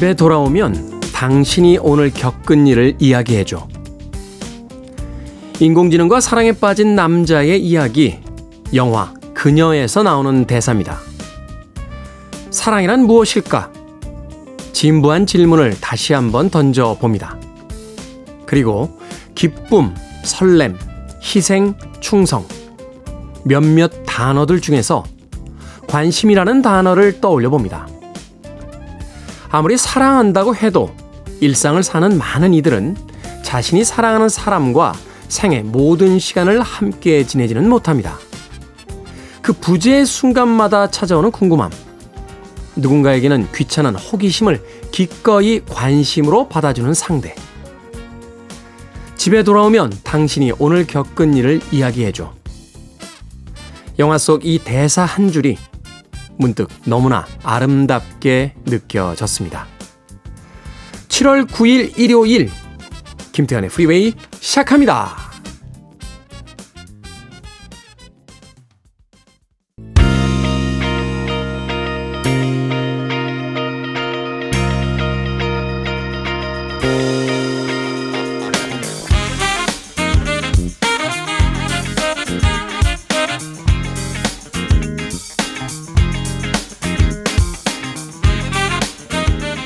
집에 돌아오면 당신이 오늘 겪은 일을 이야기해줘. 인공지능과 사랑에 빠진 남자의 이야기, 영화 그녀에서 나오는 대사입니다. 사랑이란 무엇일까? 진부한 질문을 다시 한번 던져봅니다. 그리고 기쁨, 설렘, 희생, 충성. 몇몇 단어들 중에서 관심이라는 단어를 떠올려 봅니다. 아무리 사랑한다고 해도 일상을 사는 많은 이들은 자신이 사랑하는 사람과 생애 모든 시간을 함께 지내지는 못합니다. 그 부재의 순간마다 찾아오는 궁금함. 누군가에게는 귀찮은 호기심을 기꺼이 관심으로 받아주는 상대. 집에 돌아오면 당신이 오늘 겪은 일을 이야기해줘. 영화 속 이 대사 한 줄이 문득 너무나 아름답게 느껴졌습니다. 7월 9일 일요일 김태현의 프리웨이 시작합니다.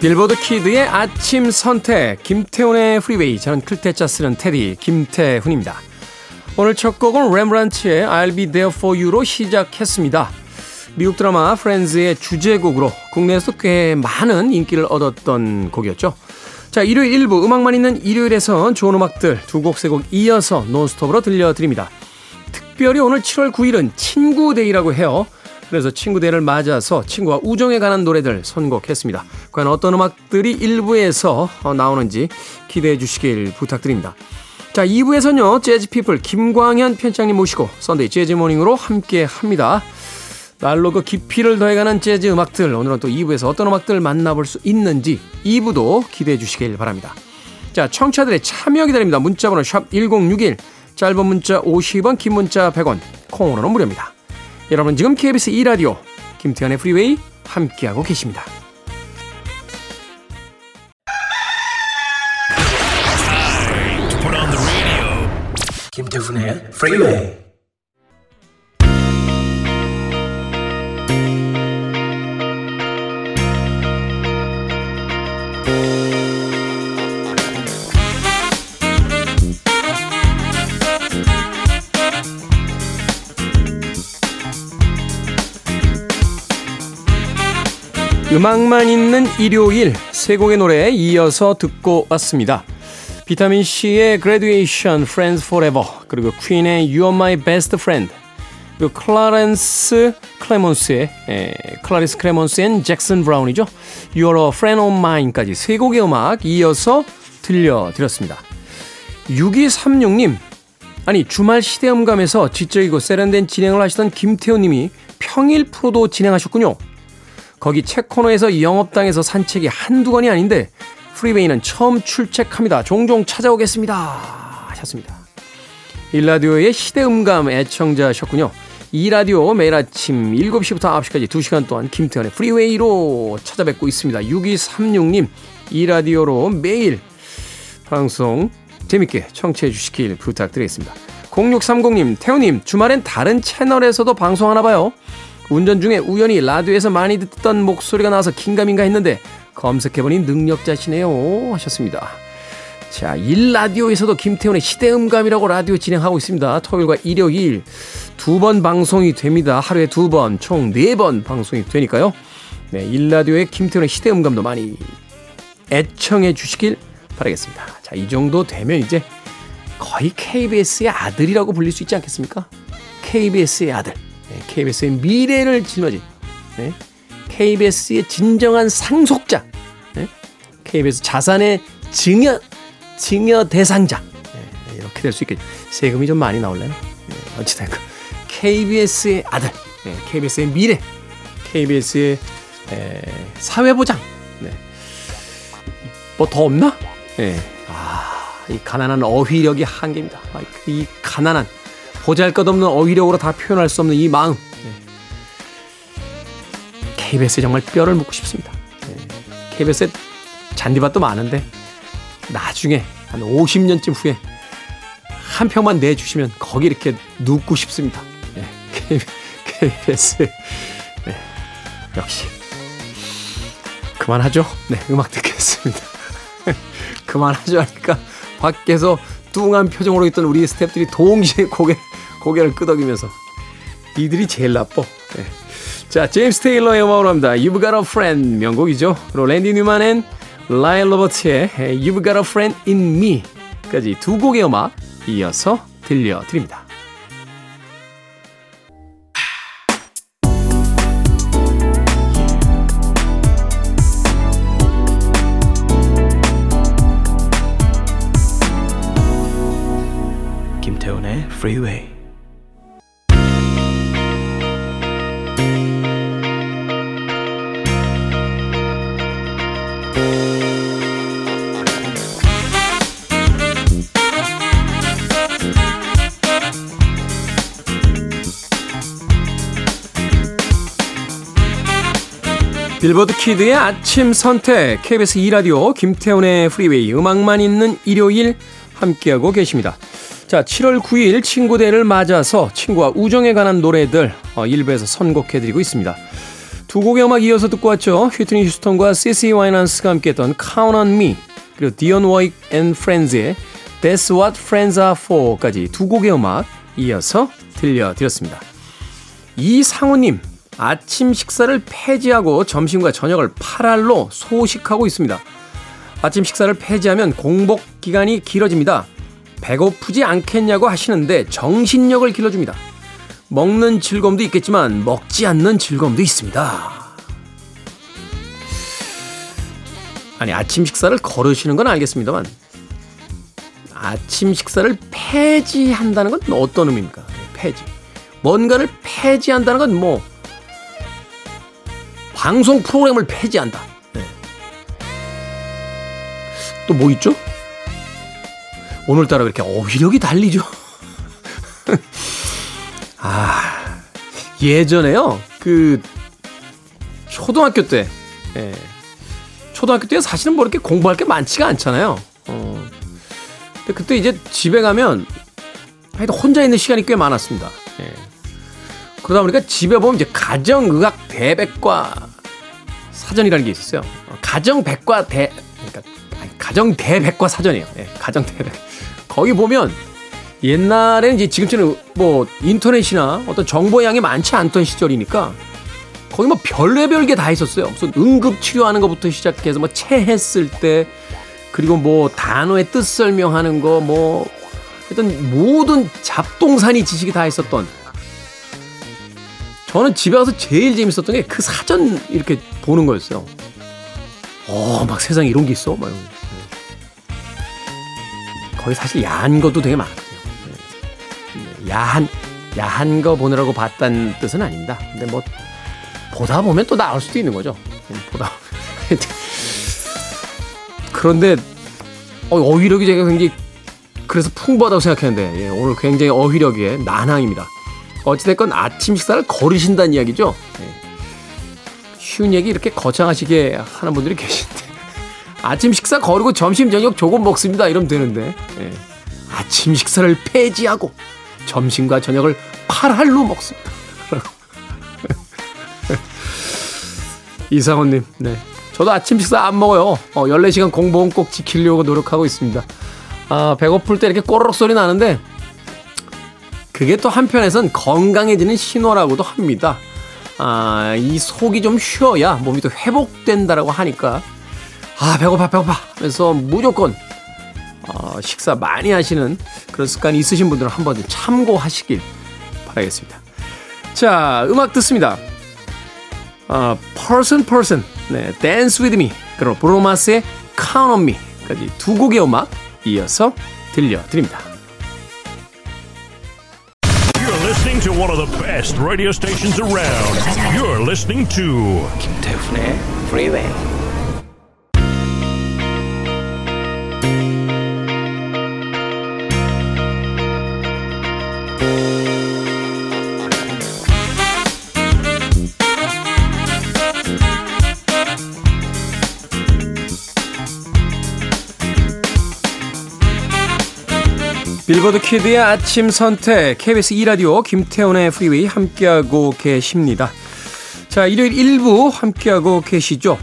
빌보드 키드의 아침 선택 김태훈의 프리웨이 저는 클 태 자 쓰는 태디 김태훈입니다. 오늘 첫 곡은 렘브란츠의 I'll Be There For You로 시작했습니다. 미국 드라마 프렌즈의 주제곡으로 국내에서도 꽤 많은 인기를 얻었던 곡이었죠. 자, 일요일 1부 음악만 있는 일요일에선 좋은 음악들 두 곡 세 곡 이어서 논스톱으로 들려드립니다. 특별히 오늘 7월 9일은 친구 데이라고 해요. 그래서 친구 데이를 맞아서 친구와 우정에 관한 노래들 선곡했습니다. 과연 어떤 음악들이 1부에서 어, 나오는지 기대해 주시길 부탁드립니다. 자, 2부에서는요, 재즈피플 김광현 편집장님 모시고 Sunday Jazz Morning으로 함께 합니다. 날로 그 깊이를 더해가는 재즈 음악들, 오늘은 또 2부에서 어떤 음악들 만나볼 수 있는지 2부도 기대해 주시길 바랍니다. 자, 청취자들의 참여 기다립니다. 문자번호 샵 1061, 짧은 문자 50원, 긴 문자 100원, 콩으로는 무료입니다. 여러분 지금 KBS 2라디오 김태훈의 프리웨이 함께하고 계십니다. 김태훈의 프리웨이 음악만 있는 일요일 세 곡의 노래 이어서 듣고 왔습니다. 비타민 C의 Graduation, Friends Forever, 그리고 퀸의 You're My Best Friend, 그리고 클라렌스 클레몬스의 에, 클라리스 클레몬스 and 잭슨 브라운이죠. You're a Friend of Mine까지 세 곡의 음악 이어서 들려드렸습니다. 6236님, 아니 주말 시대음감에서 지적이고 세련된 진행을 하시던 김태훈님이 평일 프로도 진행하셨군요. 거기 책 코너에서 영업당해서 산 책이 한두 건이 아닌데 프리웨이는 처음 출첵합니다. 종종 찾아오겠습니다. 하셨습니다. 1라디오의 시대음감 애청자셨군요. 2라디오 매일 아침 7시부터 9시까지 2시간 동안 김태훈의 프리웨이로 찾아뵙고 있습니다. 6236님, 2라디오로 매일 방송 재밌게 청취해 주시길 부탁드리겠습니다. 0630님, 태우님, 주말엔 다른 채널에서도 방송하나 봐요. 운전 중에 우연히 라디오에서 많이 듣던 목소리가 나와서 긴가민가 했는데 검색해보니 능력자시네요 하셨습니다. 자, 일라디오에서도 김태훈의 시대음감이라고 라디오 진행하고 있습니다. 토요일과 일요일 두 번 방송이 됩니다. 하루에 두 번, 총 네 번 방송이 되니까요. 네, 일라디오의 김태훈의 시대음감도 많이 애청해 주시길 바라겠습니다. 자, 이 정도 되면 이제 거의 KBS의 아들이라고 불릴 수 있지 않겠습니까? KBS의 아들. KBS의 미래를 짊어진 네? KBS의 진정한 상속자, 네? KBS 자산의 증여 증여 대상자 네, 이렇게 될 수 있겠죠. 세금이 좀 많이 나올래나? 네, 어찌됐건 KBS의 아들, 네, KBS의 미래, KBS의 에, 사회보장. 네. 뭐더 없나? 네. 아, 이 가난한 어휘력이 한계입니다. 아, 이 가난한 보잘것없는 어휘력으로 다 표현할 수 없는 이 마음. 네. KBS에 정말 뼈를 묻고 싶습니다. 네. KBS에 잔디밭도 많은데 나중에 한 50년쯤 후에 한 평만 내주시면 거기 이렇게 눕고 싶습니다. 네, KBS. 네, 역시. 그만하죠. 네, 음악 듣겠습니다. 그만하죠 하니까 밖에서 뚱한 표정으로 있던 우리 스탭들이 동시에 고개, 고개를 끄덕이면서 이들이 제일 나빠. 네. 자, 제임스 테일러의 음악으로 합니다. You've Got a Friend 명곡이죠. 그리고 랜디 뉴만 앤 라이언 로버트의 You've Got a Friend in Me까지 두 곡의 음악 이어서 들려드립니다. Freeway 빌보드 키드의 아침 선택 KBS 2라디오 김태훈의 프리웨이 음악만 있는 일요일 함께하고 계십니다. 자, 7월 9일 친구 데이를 맞아서 친구와 우정에 관한 노래들 어, 1부에서 선곡해드리고 있습니다. 두 곡의 음악 이어서 듣고 왔죠. 휘트니 휴스턴과 CC 와이넌스가 함께했던 Count on Me 그리고 디온 워윅 and Friends의 That's What Friends Are For까지 두 곡의 음악 이어서 들려드렸습니다. 이상우님 아침 식사를 폐지하고 점심과 저녁을 8알로 소식하고 있습니다. 아침 식사를 폐지하면 공복 기간이 길어집니다. 배고프지 않겠냐고 하시는데 정신력을 길러줍니다. 먹는 즐거움도 있겠지만 먹지 않는 즐거움도 있습니다. 아니 아침 식사를 거르시는 건 알겠습니다만 아침 식사를 폐지한다는 건 어떤 의미입니까? 폐지. 뭔가를 폐지한다는 건 뭐 방송 프로그램을 폐지한다. 네. 또뭐 있죠? 오늘따라 그렇게 어휘력이 달리죠? 아, 예전에요. 그, 초등학교 때, 예. 초등학교 때 사실은 뭐 이렇게 공부할 게 많지가 않잖아요. 어. 근데 그때 이제 집에 가면 하여튼 혼자 있는 시간이 꽤 많았습니다. 예. 그러다 보니까 집에 보면 이제 가정의학 대백과 사전이라는 게 있었어요. 가정 백과 대 그러니까 가정 대백과 사전이에요. 예, 가정 대백. 거기 보면 옛날에는 이제 지금처럼 뭐 인터넷이나 어떤 정보 양이 많지 않던 시절이니까 거기 뭐 별의별 게 다 있었어요. 무슨 응급 치료하는 것부터 시작해서 뭐 체했을 때 그리고 뭐 단어의 뜻 설명하는 거뭐 하여튼 모든 잡동사니 지식이 다 있었던 저는 집에 와서 제일 재밌었던 게 그 사전 이렇게 보는 거였어요. 어, 막 세상에 이런 게 있어? 막 이런 거. 거기 사실 야한 것도 되게 많거든요. 네. 야한, 야한 거 보느라고 봤다는 뜻은 아닙니다. 근데 뭐, 보다 보면 또 나올 수도 있는 거죠. 네, 보다 그런데, 어, 어휘력이 제가 굉장히 그래서 풍부하다고 생각했는데, 예, 오늘 굉장히 어휘력의 난항입니다. 어찌됐건 아침 식사를 거르신다는 이야기죠. 네. 쉬운 얘기 이렇게 거창하시게 하는 분들이 계신데 아침 식사 거르고 점심 저녁 조금 먹습니다 이러면 되는데 네. 아침 식사를 폐지하고 점심과 저녁을 8할로 먹습니다. 이상원님, 네. 저도 아침 식사 안 먹어요. 어, 14시간 공복은 꼭 지키려고 노력하고 있습니다. 아, 배고플 때 이렇게 꼬르륵 소리 나는데 그게 또 한편에선 건강해지는 신호라고도 합니다. 아, 이 속이 좀 쉬어야 몸이 또 회복된다라고 하니까 아, 배고파, 배고파 하면서 무조건 어, 식사 많이 하시는 그런 습관이 있으신 분들은 한번 참고하시길 바라겠습니다. 자, 음악 듣습니다. 어, Person Person, 네, Dance With Me, 그리고 브로마스의 Count On Me까지 두 곡의 음악 이어서 들려드립니다. listening to one of the best radio stations around. You're listening to Kim eh? Freeway. 빌보드 키드의 아침 선택 KBS 2라디오 김태훈의 프리웨이 함께하고 계십니다. 자, 일요일 1부 함께하고 계시죠.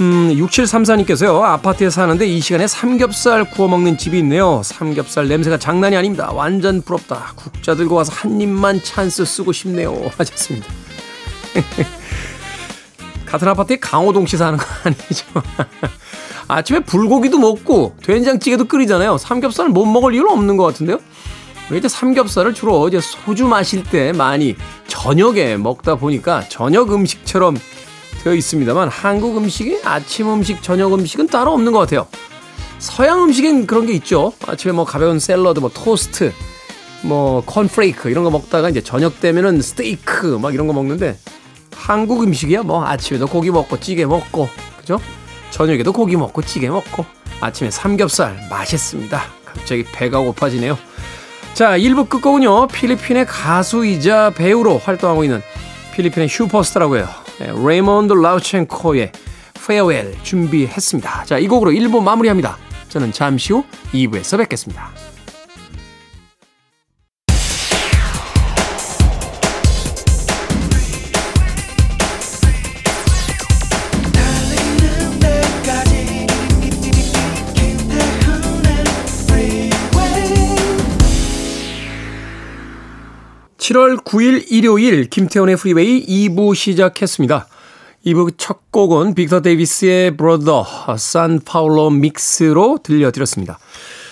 음, 6734님께서요. 아파트에 사는데 이 시간에 삼겹살 구워 먹는 집이 있네요. 삼겹살 냄새가 장난이 아닙니다. 완전 부럽다. 국자 들고 와서 한 입만 찬스 쓰고 싶네요. 하셨습니다. 같은 아파트에 강호동 씨 사는 거 아니죠? 아침에 불고기도 먹고 된장찌개도 끓이잖아요. 삼겹살 못 먹을 이유는 없는 것 같은데요. 이제 삼겹살을 주로 어제 소주 마실 때 많이 저녁에 먹다 보니까 저녁 음식처럼 되어 있습니다만 한국 음식이 아침 음식, 저녁 음식은 따로 없는 것 같아요. 서양 음식엔 그런 게 있죠. 아침에 뭐 가벼운 샐러드, 뭐 토스트, 뭐 콘프레이크 이런 거 먹다가 이제 저녁 되면은 스테이크 막 이런 거 먹는데 한국 음식이야 뭐 아침에도 고기 먹고 찌개 먹고 그죠? 저녁에도 고기 먹고 찌개 먹고 아침에 삼겹살 맛있습니다. 갑자기 배가 고파지네요. 자, 1부 끝곡은요. 필리핀의 가수이자 배우로 활동하고 있는 필리핀의 슈퍼스타라고 해요. 네, 레이몬드 라우첸코의 Farewell 준비했습니다. 자, 이 곡으로 1부 마무리합니다. 저는 잠시 후 2부에서 뵙겠습니다. 7월 9일 일요일 김태훈의 프리웨이 2부 시작했습니다. 2부 첫 곡은 빅터 데이비스의 Brother 상파울루 Mix로 들려드렸습니다.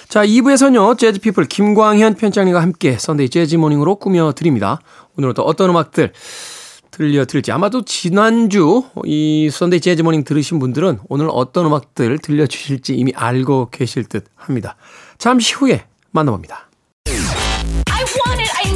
자, 2부에서는요, 재즈피플 김광현 편집장님과 함께 Sunday Jazz Morning으로 꾸며드립니다. 오늘은 또 어떤 음악들 들려드릴지 아마도 지난주 이 Sunday Jazz Morning 들으신 분들은 오늘 어떤 음악들 들려주실지 이미 알고 계실 듯 합니다. 잠시 후에 만나봅니다. I want it. I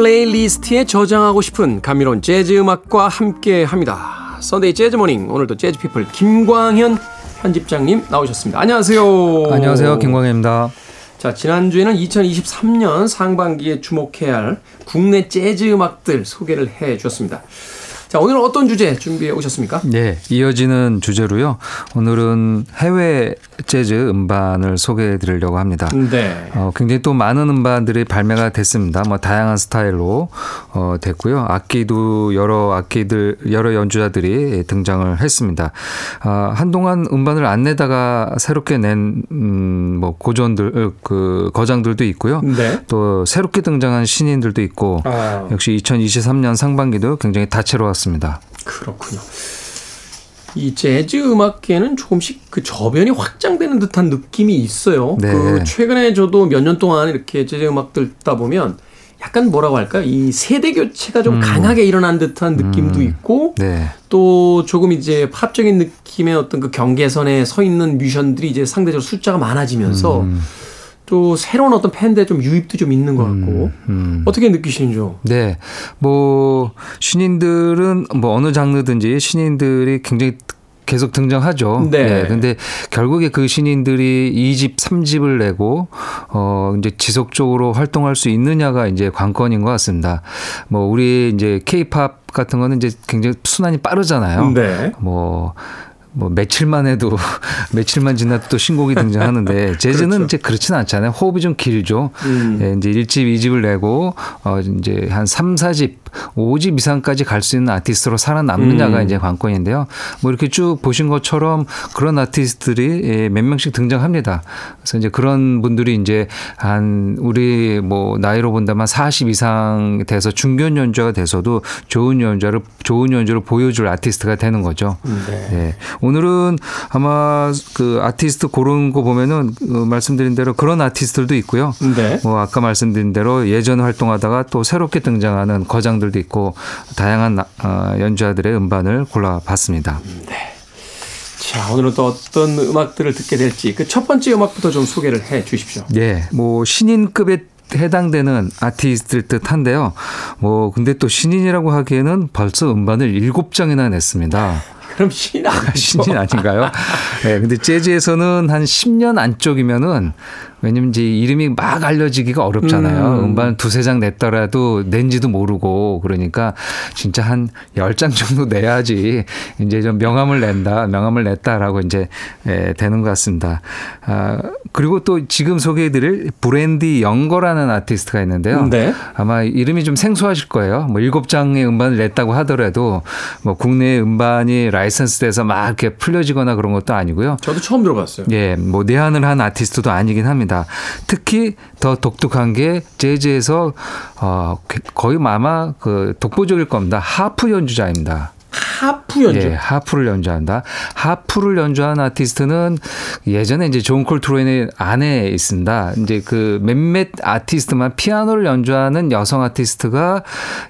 플레이리스트에 저장하고 싶은 감미로운 재즈 음악과 함께 합니다. Sunday Jazz Morning 오늘도 재즈 피플 김광현 편집장님 나오셨습니다. 안녕하세요. 안녕하세요. 김광현입니다. 자, 지난주에는 2023년 상반기에 주목해야 할 국내 재즈 음악들 소개를 해 주셨습니다. 자, 오늘은 어떤 주제 준비해 오셨습니까? 네, 이어지는 주제로요. 오늘은 해외 재즈 음반을 소개해 드리려고 합니다. 네. 어, 굉장히 또 많은 음반들이 발매가 됐습니다. 뭐 다양한 스타일로 어, 됐고요. 악기도 여러 악기들 여러 연주자들이 등장을 했습니다. 아, 한동안 음반을 안 내다가 새롭게 낸 음, 뭐 고전들 어, 그 거장들도 있고요. 네. 또 새롭게 등장한 신인들도 있고 아. 역시 2023년 상반기도 굉장히 다채로웠습니다. 그렇군요. 이 재즈 음악계는 조금씩 그 저변이 확장되는 듯한 느낌이 있어요. 네. 그 최근에 저도 몇 년 동안 이렇게 재즈 음악들 듣다 보면 약간 뭐라고 할까요? 이 세대 교체가 좀 강하게 일어난 듯한 느낌도 있고 네. 또 조금 이제 팝적인 느낌의 어떤 그 경계선에 서 있는 뮤지션들이 이제 상대적으로 숫자가 많아지면서 음. 또 새로운 어떤 팬들의 좀 유입도 좀 있는 것 같고 음. 어떻게 느끼시는지요? 네. 뭐 신인들은 뭐 어느 장르든지 신인들이 굉장히 계속 등장하죠. 네. 근데 결국에 그 신인들이 2집, 3집을 내고 어 이제 지속적으로 활동할 수 있느냐가 이제 관건인 것 같습니다. 뭐 우리 이제 케이팝 같은 거는 이제 굉장히 순환이 빠르잖아요. 네. 뭐, 뭐 며칠만 해도 며칠만 지나도 또 신곡이 등장하는데 재즈는 그렇죠. 이제 그렇지는 않잖아요. 호흡이 좀 길죠. 음. 예, 이제 1집, 2집을 내고 어 이제 한 3, 4집, 5집 이상까지 갈 수 있는 아티스트로 살아남느냐가 음. 이제 관건인데요. 뭐 이렇게 쭉 보신 것처럼 그런 아티스트들이 예, 몇 명씩 등장합니다. 그래서 이제 그런 분들이 이제 한 우리 뭐 나이로 본다면 40 이상 돼서 중견 연주가 돼서도 좋은 연주를 좋은 연주를 보여줄 아티스트가 되는 거죠. 네. 네. 오늘은 아마 그 아티스트 고른 거 보면은 어, 말씀드린 대로 그런 아티스트들도 있고요. 네. 뭐 아까 말씀드린 대로 예전 활동하다가 또 새롭게 등장하는 거장 들도 있고 다양한 나- 어, 연주자들의 음반을 골라봤습니다. 자, 오늘은 또 어떤 음악들을 듣게 될지 그 첫 번째 음악부터 좀 소개를 해 주십시오. 예, 뭐 신인급에 해당되는 아티스트일 듯 한데요. 뭐 근데 또 신인이라고 하기에는 벌써 음반을 일곱 장이나 냈습니다. 그럼 신인 아니죠? 신인 아닌가요? 네, 근데 재즈에서는 한 10년 안쪽이면은 왜냐면 이제 이름이 막 알려지기가 어렵잖아요. 음. 반 두세 장 냈더라도 낸지도 모르고 그러니까 진짜 한 열 장 정도 내야지 이제 좀 명함을 낸다, 명함을 냈다라고 이제 예, 되는 것 같습니다. 아, 그리고 또 지금 소개해드릴 브랜디 영거라는 아티스트가 있는데요. 네. 아마 이름이 좀 생소하실 거예요. 뭐 일곱 장의 음반을 냈다고 하더라도 뭐 국내 음반이 라이선스 돼서 막 이렇게 풀려지거나 그런 것도 아니고요. 저도 처음 들어봤어요. 예, 뭐 내한을 한 아티스트도 아니긴 합니다. 특히 더 독특한 게 재즈에서 어 거의 아마 그 독보적일 겁니다. 하프 연주자입니다. 하프 연주. 예, 하프를 연주한다. 하프를 연주한 아티스트는 예전에 이제 존 콜트레인의 아내가 있습니다. 이제 그 몇몇 아티스트만 피아노를 연주하는 여성 아티스트가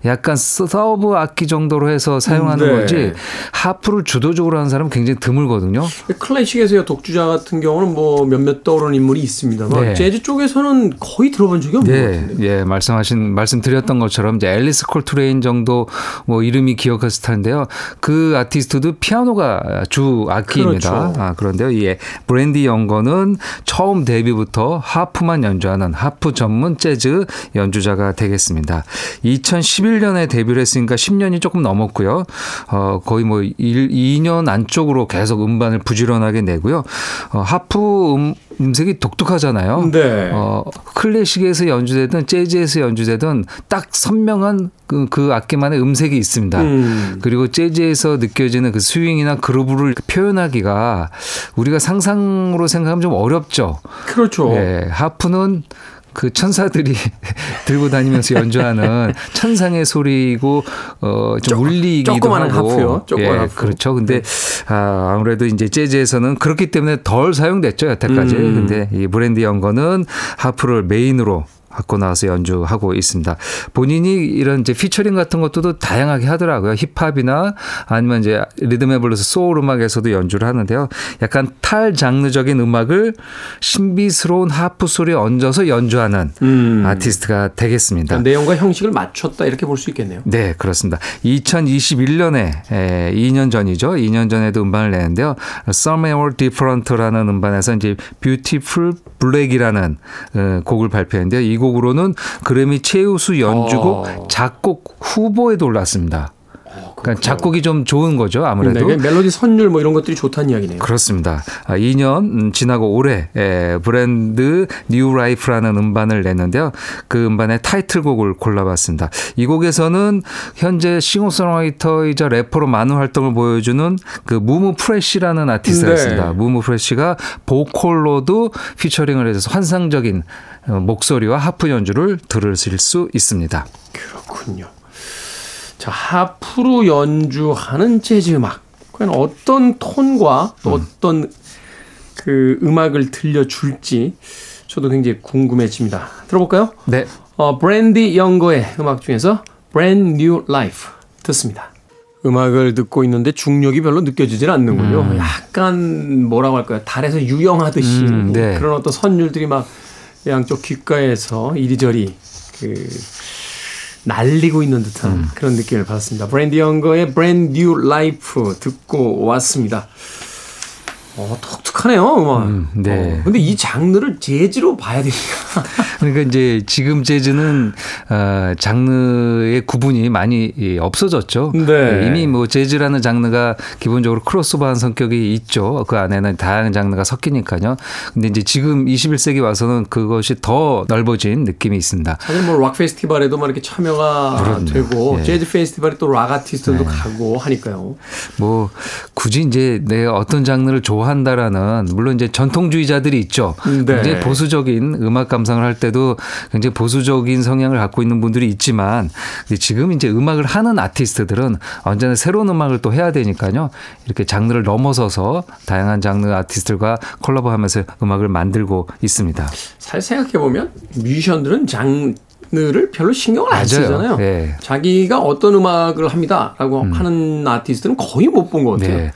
약간 서브 악기 정도로 해서 사용하는 네. 거지 하프를 주도적으로 하는 사람은 굉장히 드물거든요. 클래식에서의 독주자 같은 경우는 뭐 몇몇 떠오르는 인물이 있습니다만 네. 재즈 쪽에서는 거의 들어본 적이 없는 것 예, 같은데. 예, 말씀하신, 말씀드렸던 것처럼 이제 앨리스 콜트레인 정도 뭐 이름이 기억했을 텐데요. 그 아티스트도 피아노가 주 악기입니다. 그렇죠. 아, 그런데요. 이 브랜디 영거는 처음 데뷔부터 하프만 연주하는 하프 전문 재즈 연주자가 되겠습니다. 2011년에 데뷔를 했으니까 10년이 조금 넘었고요. 어, 거의 뭐 1, 2년 안쪽으로 계속 음반을 부지런하게 내고요. 어, 하프 음, 음색이 독특하잖아요. 네. 어, 클래식에서 연주되든 재즈에서 연주되든 딱 선명한 그, 그 악기만의 음색이 있습니다. 음. 그리고 재즈에서 느껴지는 그 스윙이나 그루브를 표현하기가 우리가 상상으로 생각하면 좀 어렵죠. 그렇죠. 예, 하프는 그 천사들이 들고 다니면서 연주하는 천상의 소리고 어좀 울리기도 하고 예, 하프. 그렇죠. 근데 아, 아무래도 이제 재즈에서는 그렇기 때문에 덜 사용됐죠 여태까지. 음. 근데 이 브랜디 영거는 하프를 메인으로 갖고 나와서 연주하고 있습니다. 본인이 이런 이제 피처링 같은 것도 다양하게 하더라고요. 힙합이나 아니면 이제 리듬 앤 블루스 소울 음악에서도 연주를 하는데요. 약간 탈 장르적인 음악을 신비스러운 하프 소리에 얹어서 연주하는 음. 아티스트가 되겠습니다. 그러니까 내용과 형식을 맞췄다 이렇게 볼 수 있겠네요. 네, 그렇습니다. 2021년에 2년 전이죠. 2년 전에도 음반을 내는데요. Somewhere Different라는 음반에서 이제 Beautiful Black이라는 어, 곡을 발표했는데요. 이 곡으로는 그래미 최우수 연주곡 어. 작곡 후보에도 올랐습니다. 그러니까 작곡이 좀 좋은 거죠, 아무래도. 네, 멜로디 선율 뭐 이런 것들이 좋다는 이야기네요. 그렇습니다. 아, 2년 지나고 올해 에, Brand New Life라는 음반을 냈는데요. 그 음반의 타이틀곡을 골라봤습니다. 이 곡에서는 현재 싱어송라이터이자 래퍼로 많은 활동을 보여주는 그 무무 프레쉬라는 아티스트가 네. 있습니다. 무무 프레쉬가 보컬로도 피처링을 해서 환상적인 어, 목소리와 하프 연주를 들으실 수 있습니다. 그렇군요. 자, 하프로 연주하는 재즈 음악. 과연 어떤 톤과 또 어떤 그 음악을 들려줄지 저도 굉장히 궁금해집니다. 들어볼까요? 네. 어, 브랜디 영거의 음악 중에서 Brand New Life 듣습니다. 음악을 듣고 있는데 중력이 별로 느껴지질 않는군요. 약간 뭐라고 할까요? 달에서 유영하듯이 음, 네. 그런 어떤 선율들이 막 양쪽 귓가에서 이리저리 그 날리고 있는 듯한 음. 그런 느낌을 받았습니다. 브랜디 영거의 Brand New Life 듣고 왔습니다. 어, 독특하네요, 음악. 음, 네. 어, 근데 이 장르를 재즈로 봐야 됩니까? 그러니까 이제 지금 재즈는 어, 장르의 구분이 많이 이, 없어졌죠. 네. 이미 뭐 재즈라는 장르가 기본적으로 크로스오버한 성격이 있죠. 그 안에는 다양한 장르가 섞이니까요. 근데 이제 지금 21세기 와서는 그것이 더 넓어진 느낌이 있습니다. 사실 뭐락 페스티벌에도 막 이렇게 참여가 그럼요. 되고 예. 재즈 페스티벌에 또 락 아티스트들도 가고 하니까요. 뭐 굳이 이제 내가 어떤 장르를 좋아한다라는 물론 이제 전통주의자들이 있죠. 네. 굉장히 보수적인 음악 감상을 할 때도 굉장히 보수적인 성향을 갖고 있는 분들이 있지만 지금 이제 음악을 하는 아티스트들은 언제나 새로운 음악을 또 해야 되니까요. 이렇게 장르를 넘어서서 다양한 장르 아티스트들과 콜라보하면서 음악을 만들고 있습니다. 사실 생각해 보면 뮤지션들은 장르를 별로 신경을 안 맞아요. 쓰잖아요. 네. 자기가 어떤 음악을 합니다라고 하는 아티스트는 거의 못 본 것 같아요. 네.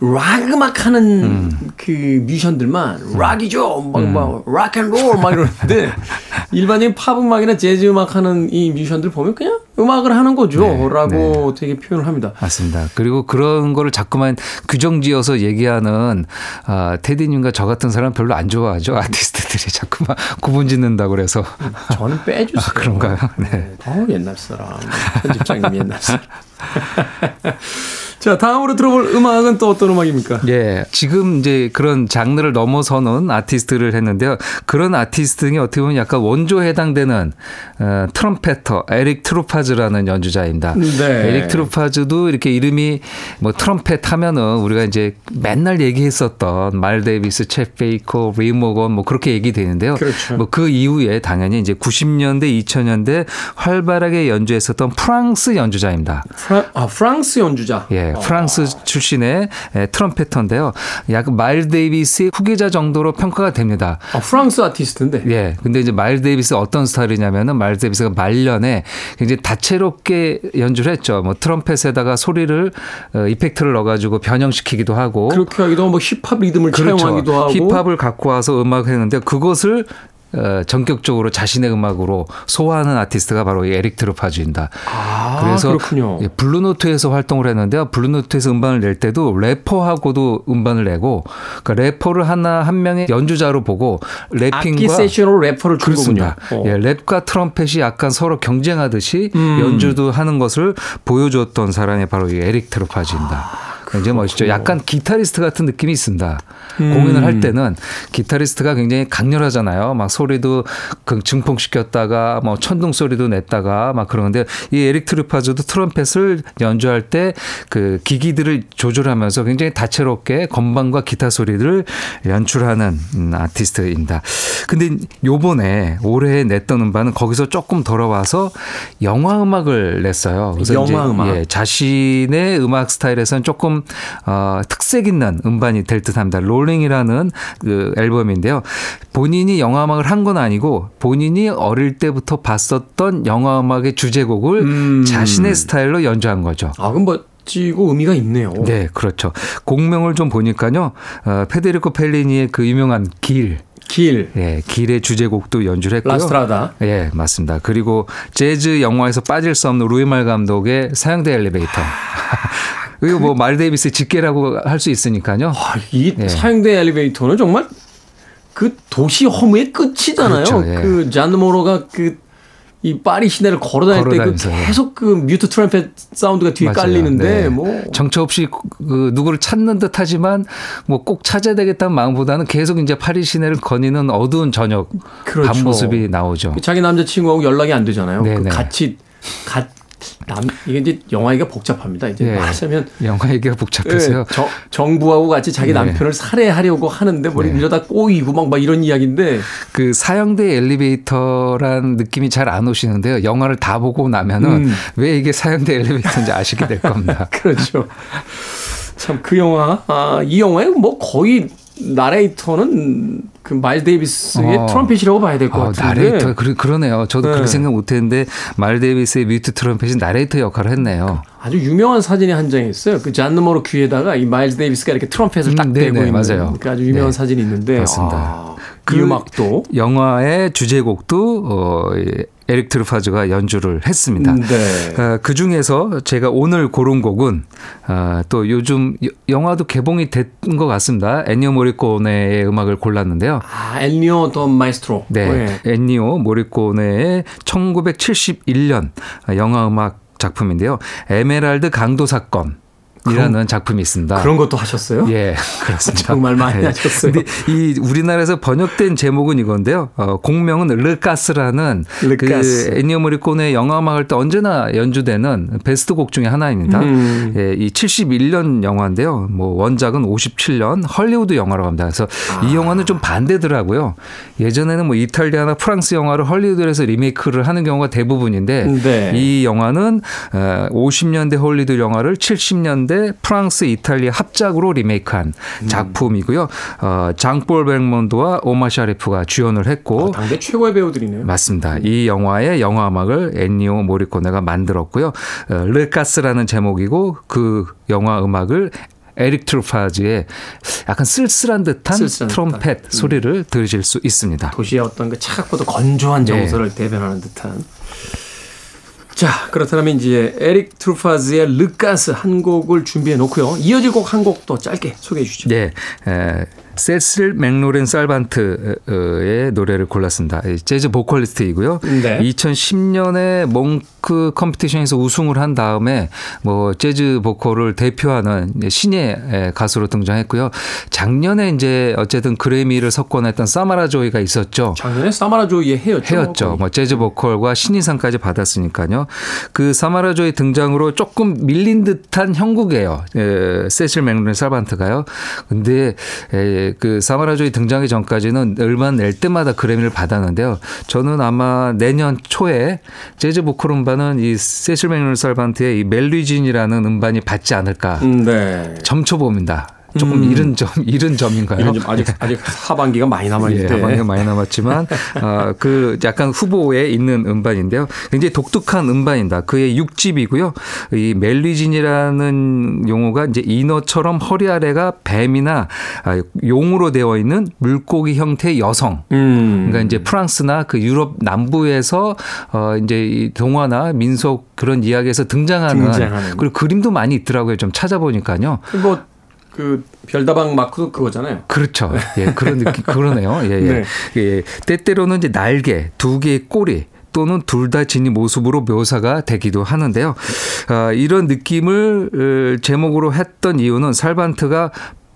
락 음악 하는 그 뮤지션들만 락이죠. 막, 막, 락앤롤 막 이러는데 일반적인 팝 음악이나 재즈 음악 하는 이 뮤지션들 보면 그냥 음악을 하는 거죠. 네, 라고 되게 표현을 합니다. 맞습니다. 그리고 그런 거를 자꾸만 규정 지어서 얘기하는 아, 테디님과 저 같은 사람 별로 안 좋아하죠. 아티스트들이 자꾸만 구분 짓는다고 그래서. 저는 빼주세요. 아, 그런가요? 네. 어, 옛날 사람. 편집장님 옛날 사람. 자, 다음으로 들어볼 음악은 또 어떤 음악입니까? 예. 지금 이제 그런 장르를 넘어서는 아티스트를 했는데요. 그런 아티스트들의 어떻게 보면 약간 원조에 해당되는 어, 트럼페터 에릭 트루파즈라는 연주자입니다. 네. 에릭 트루파즈도 이렇게 이름이 뭐 트럼펫 하면은 우리가 이제 맨날 얘기했었던 마일스 데이비스, 쳇 베이커, 리 모건 뭐 그렇게 얘기되는데요. 그렇죠. 뭐 그 이후에 당연히 이제 90년대, 2000년대 활발하게 연주했었던 프랑스 연주자입니다. 프랑, 아, 프랑스 연주자. 예, 프랑스 출신의 에, 트럼페터인데요. 약 마일스 데이비스의 후계자 정도로 평가가 됩니다. 아, 프랑스 아티스트인데. 예. 근데 이제 마일스 데이비스 어떤 스타일이냐면은 마일스 데이비스가 말년에 굉장히 다채롭게 연주를 했죠. 뭐 트럼펫에다가 소리를 어, 이펙트를 넣어가지고 변형시키기도 하고. 그렇게 하기도 하고 뭐 힙합 리듬을 차용하기도 하고. 그렇죠. 힙합을 갖고 와서 음악을 했는데 그것을 어, 전격적으로 자신의 음악으로 소화하는 아티스트가 바로 이 에릭 트루파즈입니다. 아, 그래서. 예, 블루노트에서 활동을 했는데요. 블루노트에서 음반을 낼 때도 래퍼하고도 음반을 내고 그러니까 래퍼를 하나 한 명의 연주자로 보고 rapping과 악기 세션으로 래퍼를 둔 그렇습니다. 거군요. 어. 예, 랩과 트럼펫이 약간 서로 경쟁하듯이 음. 연주도 하는 것을 보여줬던 사람이 바로 이 에릭 트루파즈입니다. 굉장히 멋있죠. 약간 기타리스트 같은 느낌이 있습니다. 음. 공연을 할 때는 기타리스트가 굉장히 강렬하잖아요. 막 소리도 그 증폭시켰다가 뭐 천둥 소리도 냈다가 막 그러는데 이 에릭 트루파즈도 트럼펫을 연주할 때 그 기기들을 조절하면서 굉장히 다채롭게 건반과 기타 소리를 연출하는 음, 아티스트입니다. 근데 요번에 올해 냈던 음반은 거기서 조금 돌아와서 영화 음악을 냈어요. 그래서 영화 음악. 예, 자신의 음악 스타일에서는 조금 어, 특색 있는 음반이 될 듯합니다. Rollin'이라는 그 앨범인데요. 본인이 영화 음악을 한 건 아니고 본인이 어릴 때부터 봤었던 영화 음악의 주제곡을 음. 자신의 스타일로 연주한 거죠. 아, 그럼 멋지고 의미가 있네요. 네, 그렇죠. 곡명을 좀 보니까요. 어, 페데리코 펠리니의 그 유명한 길, 길, 예, 길의 주제곡도 연주를 했고요. La Strada. 예, 맞습니다. 그리고 재즈 영화에서 빠질 수 없는 루이 말 감독의 사형대의 엘리베이터. 그리고 뭐 마일스 데이비스 직계라고 할 수 있으니까요. 아, 이 예. 사형대 엘리베이터는 정말 그 도시 허무의 끝이잖아요. 그렇죠, 예. 그 잔느 모로가 그 이 파리 시내를 걸어다닐 때 그 걸어다니면서, 예. 계속 그 뮤트 트럼펫 사운드가 뒤에 맞아요. 깔리는데 네. 뭐 정처 없이 그 누구를 찾는 듯하지만 뭐 꼭 찾아야 되겠다는 마음보다는 계속 이제 파리 시내를 거니는 어두운 저녁 그렇죠. 밤 모습이 나오죠. 자기 남자친구하고 연락이 안 되잖아요. 네, 그 네. 같이 가, 남 이게 이제 영화 얘기가 복잡합니다. 이제 예. 하자면 영화 얘기가 복잡해서요. 예, 정- 정부하고 같이 자기 네. 남편을 살해하려고 하는데 뭐 네. 이러다 꼬이고 막, 막 이런 이야기인데 그 사형대 엘리베이터란 느낌이 잘 안 오시는데요. 영화를 다 보고 나면은 음. 왜 이게 사형대 엘리베이터인지 아시게 될 겁니다. 그렇죠. 참 그 영화 아, 이 영화에 뭐 거의 나레이터는 그 마일 데이비스의 어. 트럼펫이라고 봐야 될것 어, 같은데. 나레이터 그러, 그러네요. 저도 네. 그렇게 생각 못했는데 마일스 데이비스의 뮤트 트럼펫이 나레이터 역할을 했네요. 아주 유명한 사진이 한장 있어요. 그 잔느 모로 귀에다가 이 마일스 데이비스가 이렇게 트럼펫을 딱 음, 대고 네네, 있는 맞아요. 그 아주 유명한 네. 사진이 있는데 맞습니다. 아, 그이 음악도 영화의 주제곡도 어, 이 에릭 트루파즈가 연주를 했습니다. 네. 어, 그 중에서 제가 오늘 고른 곡은 어, 또 요즘 여- 영화도 개봉이 된 것 같습니다. 엔니오 모리코네의 음악을 골랐는데요. 아, 엔니오 the Maestro. 네, 엔니오 모리코네의 1971년 영화 음악 작품인데요. 에메랄드 강도 사건 이라는 작품이 있습니다. 그런 것도 하셨어요? 예, 그렇습니다. 정말 많이 예. 하셨어요. 근데 이 우리나라에서 번역된 제목은 이건데요. 어, 곡명은 Le Casse라는 Le Casse. 그 엔니오 모리코네 영화 음악 할 때 언제나 연주되는 베스트 곡 중에 하나입니다. 음. 예, 이 71년 영화인데요. 뭐 원작은 57년 헐리우드 영화라고 합니다. 그래서 아. 이 영화는 좀 반대더라고요. 예전에는 뭐 이탈리아나 프랑스 영화를 헐리우드에서 리메이크를 하는 경우가 대부분인데 네. 이 영화는 어, 50년대 헐리우드 영화를 70년대 프랑스, 이탈리아 합작으로 리메이크한 음. 작품이고요. 어, 장폴 벨몽도와 오마 샤리프가 주연을 했고 아, 당대 최고의 배우들이네요. 맞습니다. 이 영화의 영화 음악을 엔니오 모리코네가 만들었고요. 어, Le Casse라는 제목이고 그 영화 음악을 에릭 트루파즈의 약간 쓸쓸한 듯한 쓸쓸한 트럼펫. 음. 소리를 들으실 수 있습니다. 도시의 어떤 그 차갑고도 건조한 네. 정서를 대변하는 듯한. 자, 그렇다면 이제 에릭 트루파즈의 Le Casse 한 곡을 준비해 놓고요. 이어질 곡 한 곡 또 짧게 소개해 주시죠. 네, 에, 세실 맥로린 살반트의 노래를 골랐습니다. 이 재즈 보컬리스트이고요. 네. 2010년에 몽크 competition에서 우승을 한 다음에 뭐 재즈 보컬을 대표하는 신예 가수로 등장했고요. 작년에 이제 어쨌든 그래미를 석권했던 사마라 조이가 있었죠. 작년에 사마라 조이의. 해였죠. 거의. 뭐 재즈 보컬과 신인상까지 받았으니까요. 그 사마라조의 등장으로 조금 밀린 듯한 형국이에요. 에, 세실 맥로렌 살반트가요. 근데 에, 그 사마라조의 등장기 전까지는 음반 낼 때마다 그래미를 받았는데요. 저는 아마 내년 초에 재즈 보컬 음반은 이 세실 맥로렌 살반트의 이 멜리진이라는 음반이 받지 않을까 음, 네. 점쳐봅니다. 조금 이른 점, 이른 점인가요? 이런 좀 아직 아직 하반기가 많이 남아 예, 있는데. 하반기가 많이 남았지만 어, 그 약간 후보에 있는 음반인데요. 굉장히 독특한 음반입니다. 그의 6집이고요. 이 멜리진이라는 용어가 이제 인어처럼 허리 아래가 뱀이나 아, 용으로 되어 있는 물고기 형태의 여성. 음. 그러니까 이제 프랑스나 그 유럽 남부에서 어 이제 이 동화나 민속 그런 이야기에서 등장하는, 등장하는. 그리고 그림도 많이 있더라고요. 좀 찾아보니까요. 뭐 그 별다방 마크도 그거잖아요. 그렇죠. 예, 그런 느낌, 그러네요. 예, 예. 네. 예. 때때로는 이제 날개, 두 개의 꼬리, 또는 둘 다 지닌 모습으로 묘사가 되기도 하는데요. 아, 이런 느낌을 어, 제목으로 했던 이유는 살반트가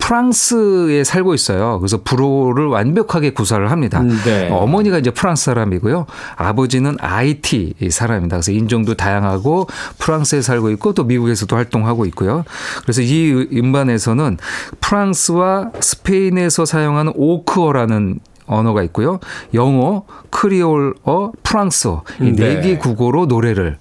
프랑스에 살고 있어요. 그래서 불어를 완벽하게 구사를 합니다. 네. 어머니가 이제 프랑스 사람이고요. 아버지는 IT 사람입니다. 그래서 인종도 다양하고 프랑스에 살고 있고 또 미국에서도 활동하고 있고요. 그래서 이 음반에서는 프랑스와 스페인에서 사용하는 오크어라는 언어가 있고요. 영어, 크리올어, 프랑스어 이네 네. 개 국어로 노래를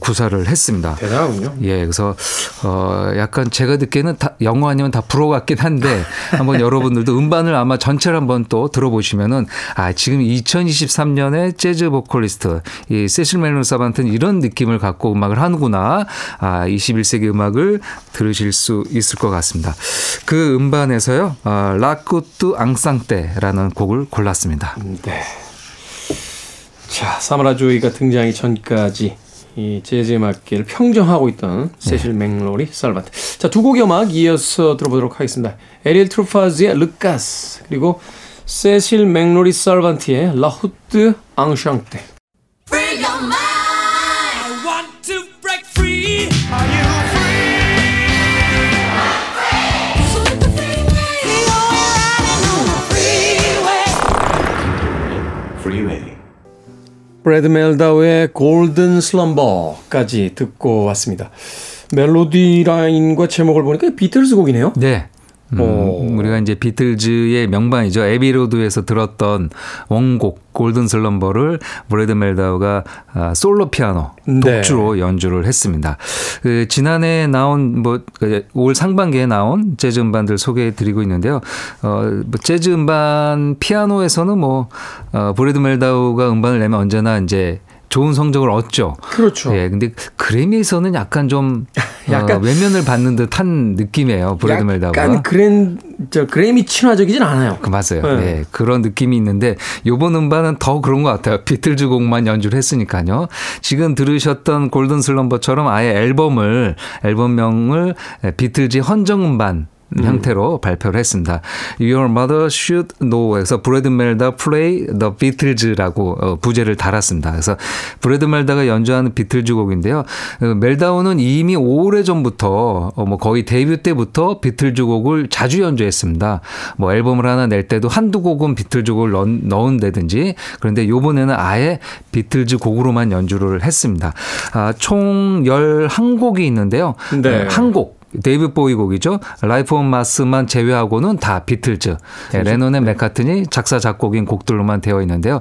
구사를 했습니다. 대단하군요. 예, 그래서 어 약간 제가 듣기에는 다 영어 아니면 다 불어 같긴 한데 한번 여러분들도 음반을 아마 전체를 한번 또 들어보시면은 아 지금 2023년에 재즈 보컬리스트 이 세실 멜론 사반트는 이런 느낌을 갖고 음악을 하는구나. 아 21세기 음악을 들으실 수 있을 것 같습니다. 그 음반에서요, 아, 라쿠뚜 앙상떼라는 곡을 골랐습니다. 네. 자, 사마라 조이가 등장하기 전까지 이 재즈 음악계를 평정하고 있던 세실 맥로리 살바트. 자, 두 곡의 음악 이어서 들어보도록 하겠습니다. 에릭 트루파즈의 Le Casse 그리고 세실 맥로린 살반트의 La Route Enchantée. 브래드 멜다우의 Golden Slumber까지 듣고 왔습니다. 멜로디 라인과 제목을 보니까 비틀스 곡이네요. 네. 음, 오. 우리가 이제 비틀즈의 명반이죠. Abbey Road에서 들었던 원곡 Golden Slumber를 브래드 멜다우가 아, 솔로 피아노 네. 독주로 연주를 했습니다. 그 지난해 나온 뭐 올 상반기에 나온 재즈 음반들 소개해 드리고 있는데요. 어, 뭐 재즈 음반 피아노에서는 뭐 어, 브래드 멜다우가 음반을 내면 언제나 이제 좋은 성적을 얻죠. 그렇죠. 예, 근데 그래미에서는 약간 좀 약간- 어, 외면을 받는 듯한 느낌이에요. 브래드 멜다우가. 약간 그랜 저 그래미 친화적이진 않아요. 그 맞아요. 네. 네. 그런 느낌이 있는데 요번 음반은 더 그런 것 같아요. 비틀즈 곡만 연주를 했으니까요. 지금 들으셨던 Golden Slumber처럼 아예 앨범을 앨범명을 비틀즈 헌정 음반 형태로 발표를 했습니다. Your Mother Should Know에서 브래드 멜다우 Play the Beatles라고 어, 부제를 달았습니다. 그래서 브래드 멜다우가 연주하는 비틀즈 곡인데요. 어, 멜다우는 이미 오래 전부터 어, 뭐 거의 데뷔 때부터 비틀즈 곡을 자주 연주했습니다. 뭐 앨범을 하나 낼 때도 한두 곡은 비틀즈 곡을 넣, 넣은다든지 그런데 요번에는 아예 비틀즈 곡으로만 연주를 했습니다. 아, 총 11곡이 있는데요. 네. 한 곡. 데이비드 보위 곡이죠. Life on Mars만 제외하고는 다 비틀즈. 예, 레논의 맥카트니 작사 작곡인 곡들로만 되어 있는데요.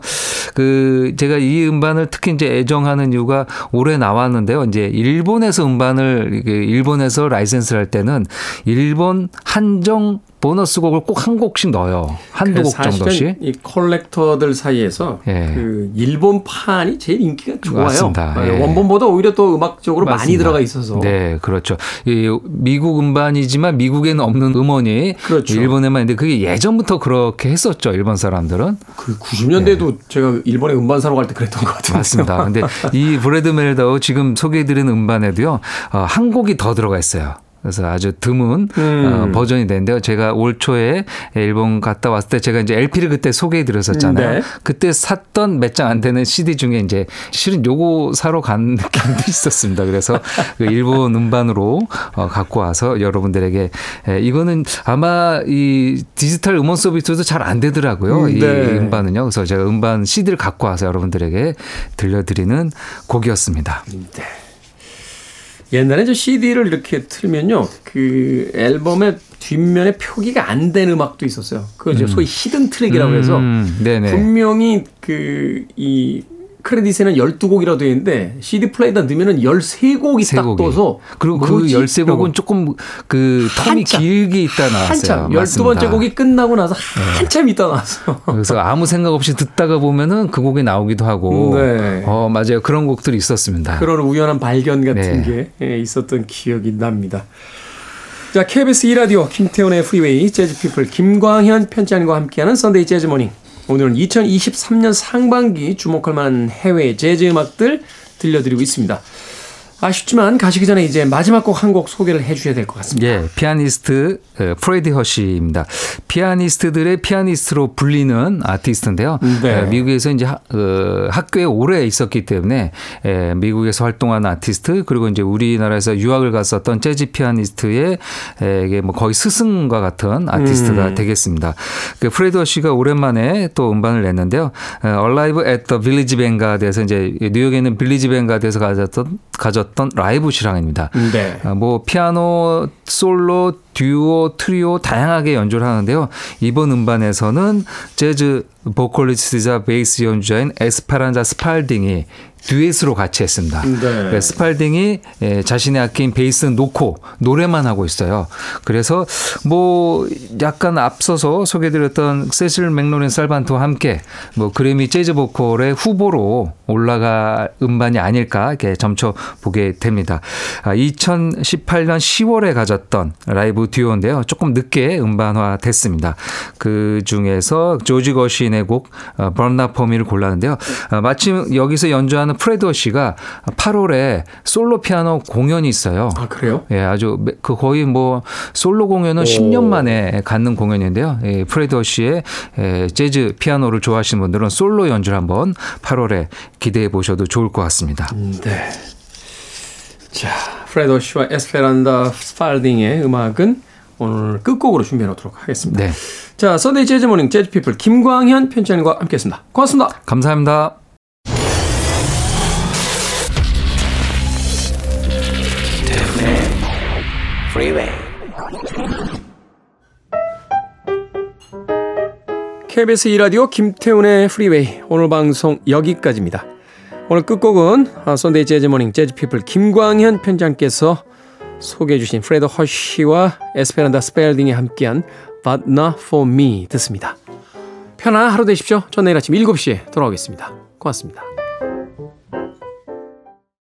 그 제가 이 음반을 특히 이제 애정하는 이유가 올해 나왔는데요. 이제 일본에서 음반을 일본에서 라이센스를 할 때는 일본 한정 보너스 곡을 꼭 한 곡씩 넣어요. 한두 곡 사실은 정도씩. 이 컬렉터들 사이에서 예. 그 일본판이 제일 인기가 좋아요. 맞습니다. 네, 예. 원본보다 오히려 또 음악적으로 많이 맞습니다. 들어가 있어서 네, 그렇죠. 이 미국 음반이지만 미국에는 없는 음원이 그렇죠. 일본에만 있는데 그게 예전부터 그렇게 했었죠. 일본 사람들은. 그 90년대에도 제가 일본에 음반 사러 갈 때 그랬던 것 같은데. 네. 맞습니다. 근데 이 브래드 멜다우 지금 소개해드린 음반에도요, 어, 한 곡이 더 들어가 있어요. 그래서 아주 드문 음. 어, 버전이 되는데요. 제가 올 초에 일본 갔다 왔을 때 제가 이제 LP를 그때 소개해 드렸었잖아요. 네. 그때 샀던 몇 장 안 되는 CD 중에 이제 실은 요거 사러 간 느낌도 있었습니다. 그래서 그 일본 음반으로 어, 갖고 와서 여러분들에게 에, 이거는 아마 이 디지털 음원 서비스도 잘 안 되더라고요. 이 네. 음반은요. 그래서 제가 음반 CD를 갖고 와서 여러분들에게 들려드리는 곡이었습니다. 옛날에 저 CD를 이렇게 틀면요. 그 앨범의 뒷면에 표기가 안 된 음악도 있었어요. 그걸 이제 소위 hidden track이라고 해서 음. 분명히 그 이 크레딧에는 12곡이라고 되어 있는데 CD 플레이어에다 넣으면은 13곡이 세딱 곡이. 떠서 그리고 그 뭐지? 13곡은 이러고. 조금 그 term이 한참, 길게 있다 나왔어요. 한참 12번째 맞습니다. 네. 곡이 끝나고 나서 한참 있다 나왔어. 그래서 아무 생각 없이 듣다가 보면은 그 곡이 나오기도 하고. 네. 어, 맞아요. 그런 곡들이 있었습니다. 그런 우연한 발견 같은 네. 게 예, 있었던 기억이 납니다. 자, KBS 2라디오 김태훈의 프리웨이 재즈피플 김광현 편집장과 함께하는 Sunday Jazz Morning. 오늘은 2023년 상반기 주목할 만한 해외 재즈 음악들 들려드리고 있습니다. 아쉽지만 가시기 전에 이제 마지막 곡 한 곡 소개를 해 주셔야 될 것 같습니다. 예, 피아니스트 에, 프레드 허시입니다. 피아니스트들의 피아니스트로 불리는 아티스트인데요. 네. 에, 미국에서 이제 하- 어, 학교에 오래 있었기 때문에 에, 미국에서 활동하는 아티스트 그리고 이제 우리나라에서 유학을 갔었던 재즈 피아니스트의 에, 이게 뭐 거의 스승과 같은 아티스트가 음. 되겠습니다. 그 프레드 허시가 오랜만에 또 음반을 냈는데요. 에, Alive at the Village Vanguard에서 이제 뉴욕에 있는 빌리지 밴가드에서 가졌던 가졌던 라이브 실황입니다. 네. 아, 뭐 피아노, 솔로, 듀오, 트리오 다양하게 연주를 하는데요. 이번 음반에서는 재즈 보컬리스트이자 베이스 연주자인 에스페란자 스팔딩이 듀엣으로 같이 했습니다. 네. 네, 스팔딩이 예, 자신의 악기인 베이스는 놓고 노래만 하고 있어요. 그래서 뭐 약간 앞서서 소개드렸던 세실 맥로린 살반트와 함께 뭐 그래미 재즈 보컬의 후보로 올라갈 음반이 아닐까 이렇게 점쳐 보게 됩니다. 아, 2018년 10월에 가졌던 라이브 듀오인데요. 조금 늦게 음반화 됐습니다. 그 중에서 조지 거슈인의 곡 But Not for Me를 골랐는데요. 아, 마침 여기서 연주하는 프레드 허시가 8월에 솔로 피아노 공연이 있어요. 아, 그래요? 예, 아주 매- 그 거의 뭐 솔로 공연은 10년 만에 갖는 공연인데요. 예, 프레드 허쉬의 예, 재즈 피아노를 좋아하시는 분들은 솔로 연주를 한번 8월에 기대해 보셔도 좋을 것 같습니다. 네. 자, 프레드 허쉬와 에스페란자 스팔딩의 음악은 오늘 끝곡으로 준비해 놓도록 하겠습니다. 네. 자, Sunday Jazz Morning Jazz People 김광현 편집장과 함께했습니다. 고맙습니다. 감사합니다. KBS 2라디오 김태훈의 Freeway 오늘 방송 여기까지입니다. 오늘 끝곡은 아, Sunday Jazz Morning Jazz People 김광현 편집장께서 소개해 주신 프레드 허쉬와 에스페란자 스펠딩이 함께한 But Not For Me 듣습니다. 편안한 하루 되십시오. 전 내일 아침 7시에 돌아오겠습니다. 고맙습니다.